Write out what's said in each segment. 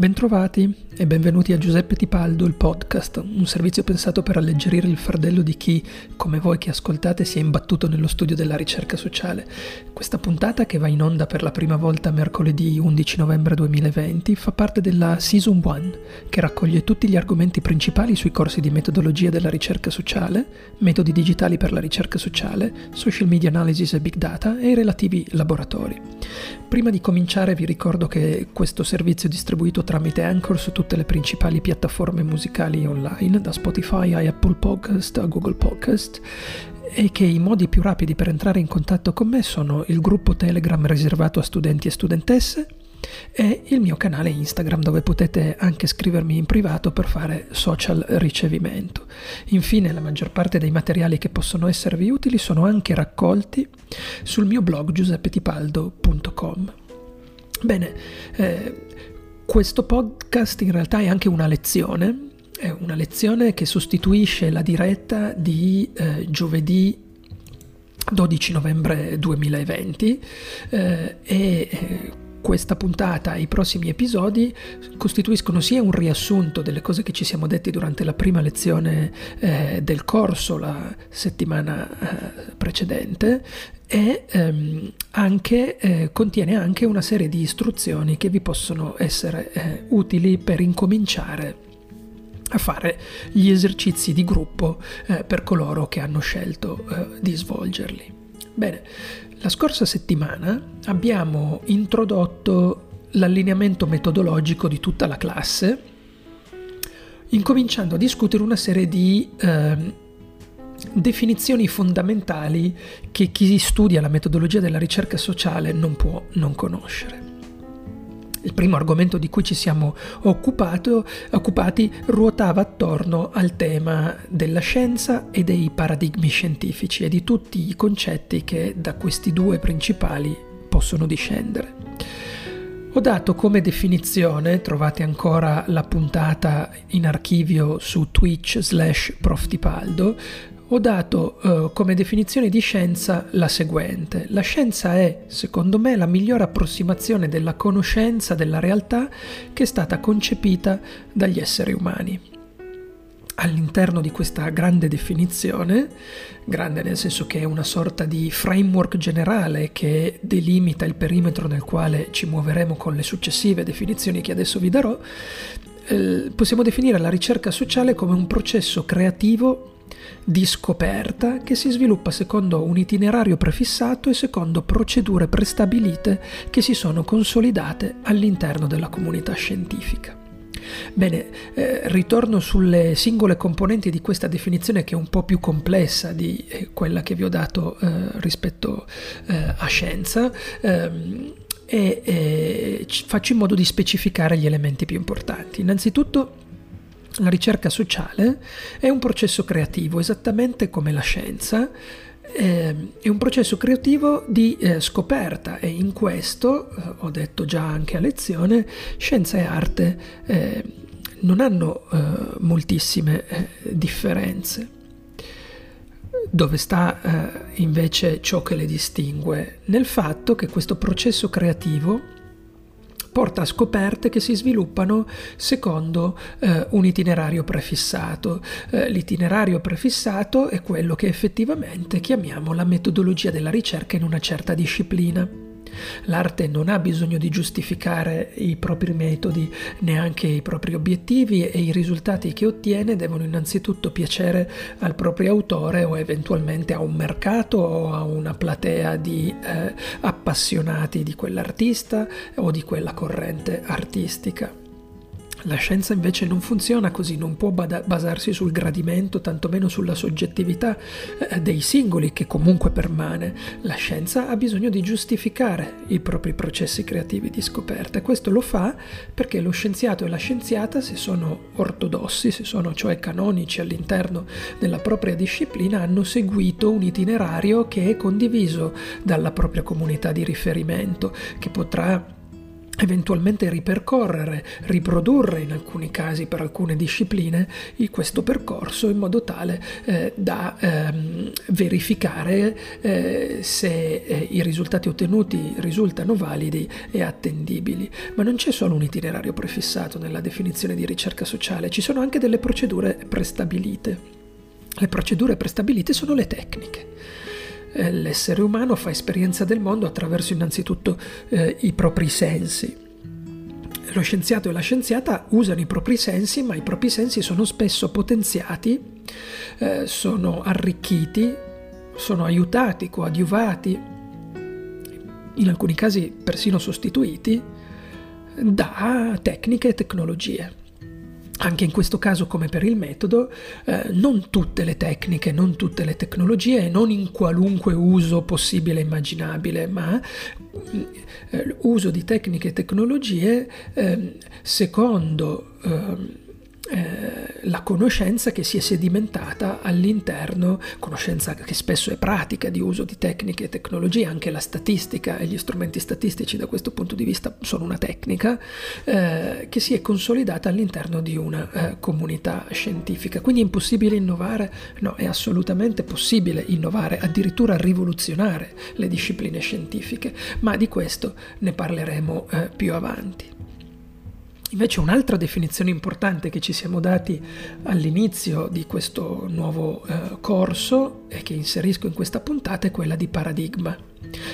Bentrovati e benvenuti a Giuseppe Tipaldo, il podcast, un servizio pensato per alleggerire il fardello di chi, come voi che ascoltate, si è imbattuto nello studio della ricerca sociale. Questa puntata, che va in onda per la prima volta mercoledì 11 novembre 2020, fa parte della Season 1, che raccoglie tutti gli argomenti principali sui corsi di metodologia della ricerca sociale, metodi digitali per la ricerca sociale, social media analysis e big data e i relativi laboratori. Prima di cominciare vi ricordo che questo servizio è distribuito tramite Anchor su tutte le principali piattaforme musicali online, da Spotify a Apple Podcast a Google Podcast e che i modi più rapidi per entrare in contatto con me sono il gruppo Telegram riservato a studenti e studentesse e il mio canale Instagram dove potete anche scrivermi in privato per fare social ricevimento. Infine la maggior parte dei materiali che possono esservi utili sono anche raccolti sul mio blog giuseppetipaldo.com. Bene, eh, questo podcast in realtà è anche una lezione, è una lezione che sostituisce la diretta di eh, giovedì 12 novembre 2020 eh, e eh, questa puntata e i prossimi episodi costituiscono sia un riassunto delle cose che ci siamo detti durante la prima lezione eh, del corso la settimana eh, precedente e ehm, anche, eh, contiene anche una serie di istruzioni che vi possono essere eh, utili per incominciare a fare gli esercizi di gruppo eh, per coloro che hanno scelto eh, di svolgerli. Bene, la scorsa settimana abbiamo introdotto l'allineamento metodologico di tutta la classe, incominciando a discutere una serie di eh, definizioni fondamentali che chi studia la metodologia della ricerca sociale non può non conoscere. Il primo argomento di cui ci siamo occupati ruotava attorno al tema della scienza e dei paradigmi scientifici e di tutti i concetti che da questi due principali possono discendere. Ho dato come definizione, trovate ancora la puntata in archivio su Twitch slash proftipaldo, ho dato eh, come definizione di scienza la seguente. La scienza è, secondo me, la migliore approssimazione della conoscenza della realtà che è stata concepita dagli esseri umani. All'interno di questa grande definizione, grande nel senso che è una sorta di framework generale che delimita il perimetro nel quale ci muoveremo con le successive definizioni che adesso vi darò, eh, possiamo definire la ricerca sociale come un processo creativo di scoperta che si sviluppa secondo un itinerario prefissato e secondo procedure prestabilite che si sono consolidate all'interno della comunità scientifica. Bene, eh, ritorno sulle singole componenti di questa definizione che è un po' più complessa di eh, quella che vi ho dato eh, rispetto eh, a scienza ehm, e faccio in modo di specificare gli elementi più importanti. Innanzitutto la ricerca sociale è un processo creativo, esattamente come la scienza, eh, è un processo creativo di eh, scoperta e in questo, eh, ho detto già anche a lezione, scienza e arte eh, non hanno moltissime differenze. Dove sta invece ciò che le distingue? Nel fatto che questo processo creativo porta a scoperte che si sviluppano secondo eh, un itinerario prefissato. Eh, l'itinerario prefissato è quello che effettivamente chiamiamo la metodologia della ricerca in una certa disciplina. L'arte non ha bisogno di giustificare i propri metodi, neanche i propri obiettivi e i risultati che ottiene devono innanzitutto piacere al proprio autore o eventualmente a un mercato o a una platea di eh, appassionati di quell'artista o di quella corrente artistica. La scienza invece non funziona così, non può basarsi sul gradimento, tantomeno sulla soggettività eh, dei singoli che comunque permane. La scienza ha bisogno di giustificare i propri processi creativi di scoperta e questo lo fa perché lo scienziato e la scienziata, se sono ortodossi, se sono cioè canonici all'interno della propria disciplina, hanno seguito un itinerario che è condiviso dalla propria comunità di riferimento, che potrà eventualmente ripercorrere, riprodurre in alcuni casi per alcune discipline questo percorso in modo tale eh, da ehm, verificare eh, se eh, i risultati ottenuti risultano validi e attendibili. Ma non c'è solo un itinerario prefissato nella definizione di ricerca sociale, ci sono anche delle procedure prestabilite. Le procedure prestabilite sono le tecniche eh, l'essere umano fa esperienza del mondo attraverso innanzitutto eh, i propri sensi. Lo scienziato e la scienziata usano i propri sensi, ma i propri sensi sono spesso potenziati, eh, sono arricchiti, sono aiutati, coadiuvati, in alcuni casi persino sostituiti, da tecniche e tecnologie. Anche in questo caso, come per il metodo, eh, non tutte le tecniche, non tutte le tecnologie, non in qualunque uso possibile e immaginabile, ma eh, uso di tecniche e tecnologie eh, secondo ehm, eh, la conoscenza che si è sedimentata all'interno, conoscenza che spesso è pratica di uso di tecniche e tecnologie, anche la statistica e gli strumenti statistici da questo punto di vista sono una tecnica, eh, che si è consolidata all'interno di una eh, comunità scientifica. Quindi è impossibile innovare? No, è assolutamente possibile innovare, addirittura rivoluzionare le discipline scientifiche, ma di questo ne parleremo eh, più avanti. Invece un'altra definizione importante che ci siamo dati all'inizio di questo nuovo eh, corso e che inserisco in questa puntata è quella di paradigma.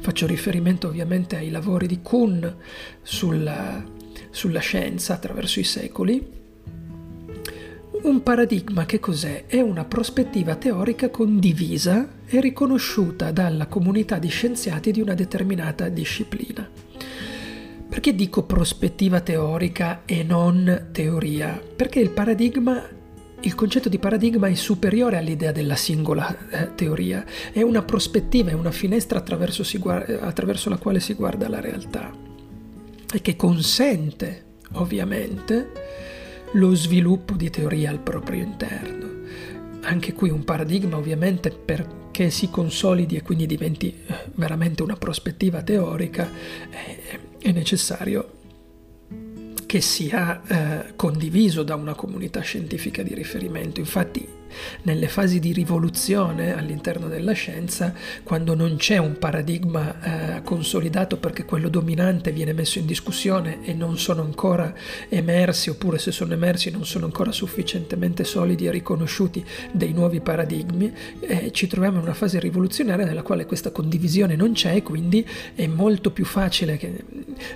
Faccio riferimento ovviamente ai lavori di Kuhn sulla, sulla scienza attraverso i secoli. Un paradigma che cos'è? È una prospettiva teorica condivisa e riconosciuta dalla comunità di scienziati di una determinata disciplina. Perché dico prospettiva teorica e non teoria? Perché il paradigma il concetto di paradigma è superiore all'idea della singola eh, teoria, è una prospettiva, è una finestra attraverso, guarda, attraverso, la quale si guarda la realtà e che consente ovviamente lo sviluppo di teoria al proprio interno. Anche qui un paradigma ovviamente perché si consolidi e quindi diventi eh, veramente una prospettiva teorica. Eh, è necessario che sia eh, condiviso da una comunità scientifica di riferimento. Infatti nelle fasi di rivoluzione all'interno della scienza, quando non c'è un paradigma eh, consolidato perché quello dominante viene messo in discussione e non sono ancora emersi, oppure se sono emersi non sono ancora sufficientemente solidi e riconosciuti dei nuovi paradigmi, eh, ci troviamo in una fase rivoluzionaria nella quale questa condivisione non c'è e quindi è molto più facile che,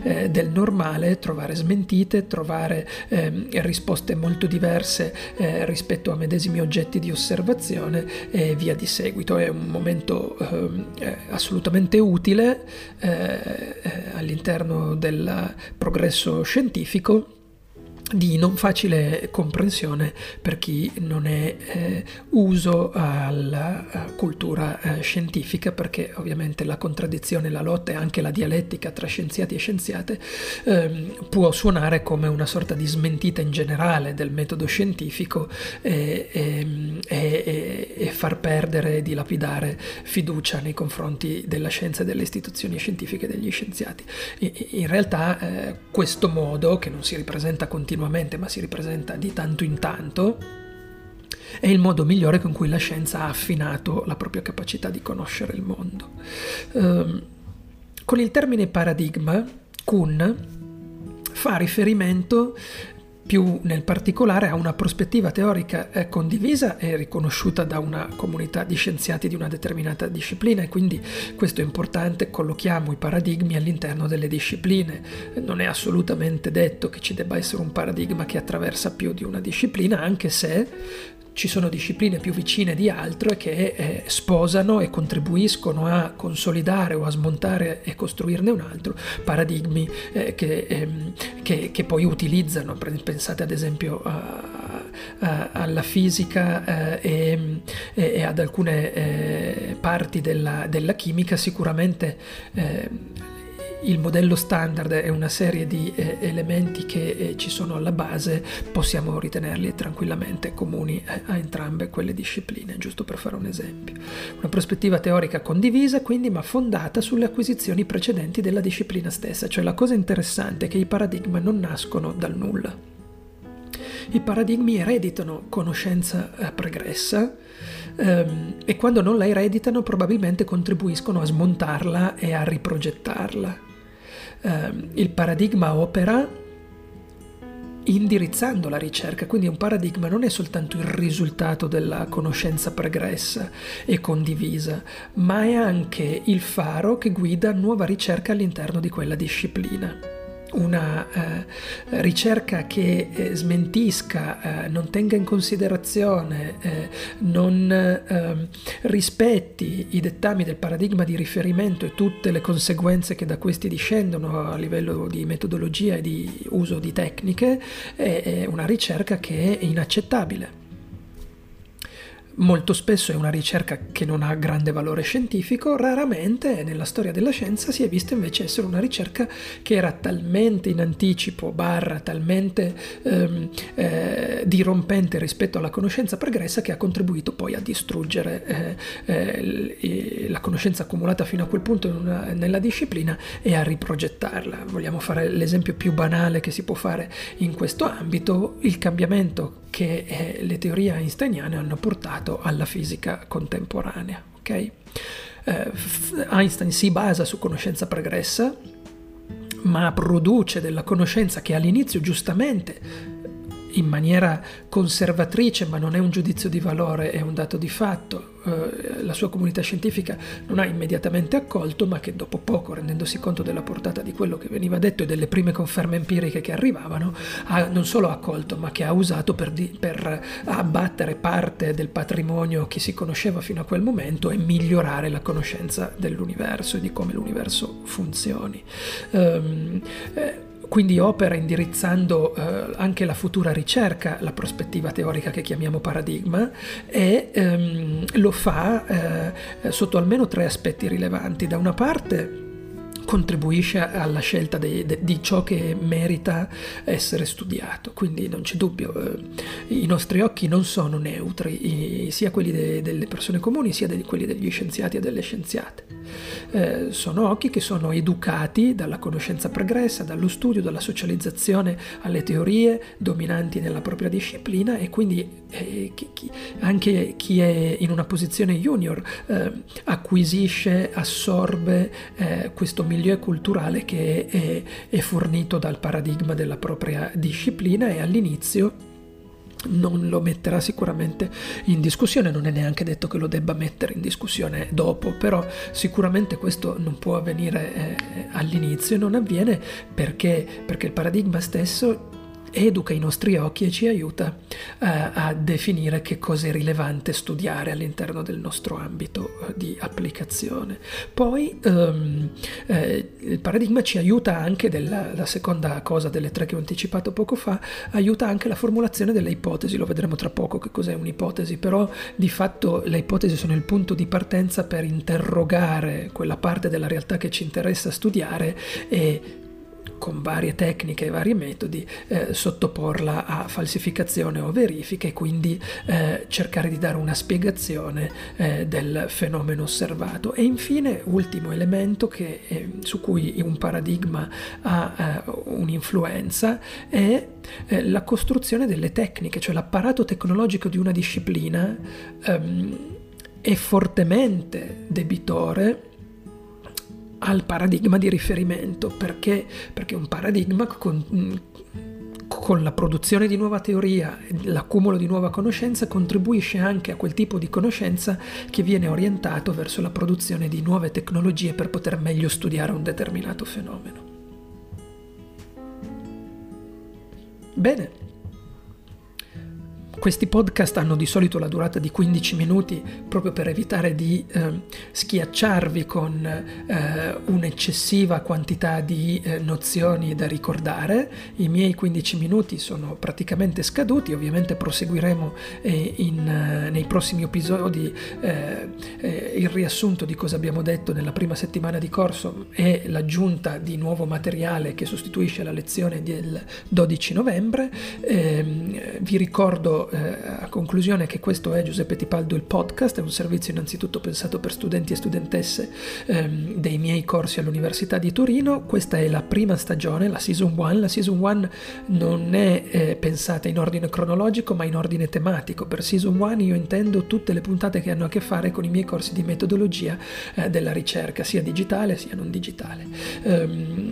eh, del normale trovare smentite, trovare ehm, risposte molto diverse eh, rispetto a medesimi oggetti oggetti di osservazione e via di seguito. È un momento eh, assolutamente utile eh, eh, all'interno del progresso scientifico di non facile comprensione per chi non è eh, uso alla eh, cultura eh, scientifica, perché ovviamente la contraddizione, la lotta e anche la dialettica tra scienziati e scienziate ehm, può suonare come una sorta di smentita in generale del metodo scientifico e, e, e, e far perdere e dilapidare fiducia nei confronti della scienza e delle istituzioni scientifiche e degli scienziati. In realtà eh, questo modo, che non si ripresenta continuamente, continuamente ma si ripresenta di tanto in tanto, è il modo migliore con cui la scienza ha affinato la propria capacità di conoscere il mondo. Um, con il termine paradigma, Kuhn fa riferimento più nel particolare a una prospettiva teorica eh, condivisa e riconosciuta da una comunità di scienziati di una determinata disciplina e quindi questo è importante, collochiamo i paradigmi all'interno delle discipline. Non è assolutamente detto che ci debba essere un paradigma che attraversa più di una disciplina, anche se ci sono discipline più vicine di altre che eh, sposano e contribuiscono a consolidare o a smontare e costruirne un altro paradigmi eh, che, ehm, che, che, poi utilizzano. Pensate ad esempio a, a, alla fisica eh, e, e, ad alcune eh, parti della, della, chimica, sicuramente ehm, il modello standard è una serie di eh, elementi che eh, ci sono alla base, possiamo ritenerli tranquillamente comuni a, a entrambe quelle discipline, giusto per fare un esempio. Una prospettiva teorica condivisa, quindi, ma fondata sulle acquisizioni precedenti della disciplina stessa, cioè la cosa interessante è che i paradigma non nascono dal nulla. I paradigmi ereditano conoscenza eh, pregressa, ehm, e quando non la ereditano probabilmente contribuiscono a smontarla e a riprogettarla. Eh, il paradigma opera indirizzando la ricerca, quindi un paradigma non è soltanto il risultato della conoscenza pregressa e condivisa, ma è anche il faro che guida nuova ricerca all'interno di quella disciplina una eh, ricerca che eh, smentisca, eh, non tenga in considerazione, eh, non ehm, rispetti i dettami del paradigma di riferimento e tutte le conseguenze che da questi discendono a livello di metodologia e di uso di tecniche, è una ricerca che è inaccettabile molto spesso è una ricerca che non ha grande valore scientifico, raramente nella storia della scienza si è vista invece essere una ricerca che era talmente in anticipo, barra, talmente ehm, eh, dirompente rispetto alla conoscenza pregressa che ha contribuito poi a distruggere eh, eh, la conoscenza accumulata fino a quel punto una, nella disciplina e a riprogettarla. Vogliamo fare l'esempio più banale che si può fare in questo ambito, il cambiamento che eh, le teorie einsteiniane hanno portato alla fisica contemporanea. Okay? Eh, Einstein si basa su conoscenza pregressa, ma produce della conoscenza che all'inizio giustamente in maniera conservatrice, ma non è un giudizio di valore, è un dato di fatto, eh, la sua comunità scientifica non ha immediatamente accolto, ma che dopo poco, rendendosi conto della portata di quello che veniva detto e delle prime conferme empiriche che arrivavano, ha non solo accolto, ma che ha usato per, di, per abbattere parte del patrimonio che si conosceva fino a quel momento e migliorare la conoscenza dell'universo e di come l'universo funzioni. Um, eh, quindi opera indirizzando eh, anche la futura ricerca, la prospettiva teorica che chiamiamo paradigma, e ehm, lo fa eh, sotto almeno tre aspetti rilevanti. Da una parte contribuisce alla scelta de, de, di ciò che merita essere studiato, quindi non c'è dubbio, eh, i nostri occhi non sono neutri, sia quelli de, delle persone comuni sia quelli degli scienziati e delle scienziate. Eh, sono occhi che sono educati dalla conoscenza pregressa, dallo studio, dalla socializzazione alle teorie dominanti nella propria disciplina e quindi eh, chi, chi, anche chi è in una posizione junior eh, acquisisce, assorbe eh, questo milieu culturale che è, è fornito dal paradigma della propria disciplina e all'inizio non lo metterà sicuramente in discussione, non è neanche detto che lo debba mettere in discussione dopo, però sicuramente questo non può avvenire eh, all'inizio e non avviene perché, perché il paradigma stesso educa i nostri occhi e ci aiuta uh, a definire che cosa è rilevante studiare all'interno del nostro ambito uh, di applicazione. Poi um, eh, il paradigma ci aiuta anche, della, la seconda cosa delle tre che ho anticipato poco fa, aiuta anche la formulazione delle ipotesi, lo vedremo tra poco che cos'è un'ipotesi, però di fatto le ipotesi sono il punto di partenza per interrogare quella parte della realtà che ci interessa studiare e con varie tecniche e vari metodi eh, sottoporla a falsificazione o verifica e quindi eh, cercare di dare una spiegazione eh, del fenomeno osservato. E infine, ultimo elemento che, eh, su cui un paradigma ha eh, un'influenza è eh, la costruzione delle tecniche, cioè l'apparato tecnologico di una disciplina ehm, è fortemente debitore al paradigma di riferimento, perché, perché un paradigma con, con la produzione di nuova teoria, l'accumulo di nuova conoscenza contribuisce anche a quel tipo di conoscenza che viene orientato verso la produzione di nuove tecnologie per poter meglio studiare un determinato fenomeno. Questi podcast hanno di solito la durata di 15 minuti proprio per evitare di eh, schiacciarvi con eh, un'eccessiva quantità di eh, nozioni da ricordare. I miei 15 minuti sono praticamente scaduti, ovviamente proseguiremo eh, in, eh, nei prossimi episodi eh, il riassunto di cosa abbiamo detto nella prima settimana di corso e l'aggiunta di nuovo materiale che sostituisce la lezione del 12 novembre. Ehm, vi ricordo eh, a conclusione che questo è Giuseppe Tipaldo il podcast, è un servizio innanzitutto pensato per studenti e studentesse ehm, dei miei corsi all'Università di Torino. Questa è la prima stagione, la season 1. La season 1 non è eh, pensata in ordine cronologico ma in ordine tematico. Per season 1 io intendo tutte le puntate che hanno a che fare con i miei corsi di metodologia eh, della ricerca, sia digitale sia non digitale. Um,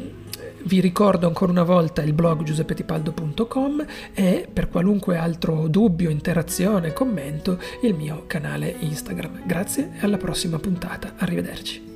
vi ricordo ancora una volta il blog giuseppetipaldo.com e per qualunque altro dubbio, interazione, commento il mio canale Instagram. Grazie e alla prossima puntata. Arrivederci.